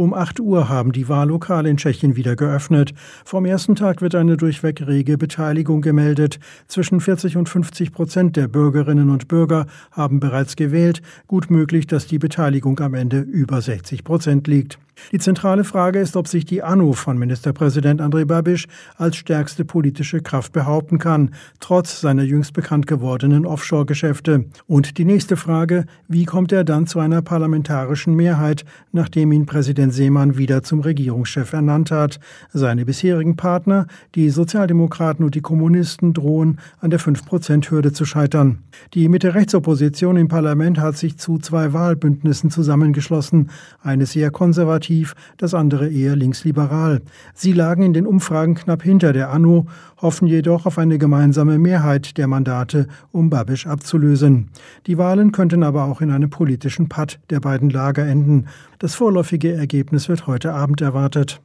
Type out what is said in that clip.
Um 8 Uhr haben die Wahllokale in Tschechien wieder geöffnet. Vom ersten Tag wird eine durchweg rege Beteiligung gemeldet. Zwischen 40 und 50 Prozent der Bürgerinnen und Bürger haben bereits gewählt. Gut möglich, dass die Beteiligung am Ende über 60 Prozent liegt. Die zentrale Frage ist, ob sich die ANO von Ministerpräsident Andrej Babiš als stärkste politische Kraft behaupten kann, trotz seiner jüngst bekannt gewordenen Offshore-Geschäfte. Und die nächste Frage, wie kommt er dann zu einer parlamentarischen Mehrheit, nachdem ihn Präsident Seemann wieder zum Regierungschef ernannt hat? Seine bisherigen Partner, die Sozialdemokraten und die Kommunisten, drohen an der 5-Prozent-Hürde zu scheitern. Die Mitte-Rechtsopposition im Parlament hat sich zu zwei Wahlbündnissen zusammengeschlossen, eines eher konservativ konservativ, das andere eher linksliberal. Sie lagen in den Umfragen knapp hinter der Anno, hoffen jedoch auf eine gemeinsame Mehrheit der Mandate, um Babisch abzulösen. Die Wahlen könnten aber auch in einem politischen Patt der beiden Lager enden. Das vorläufige Ergebnis wird heute Abend erwartet.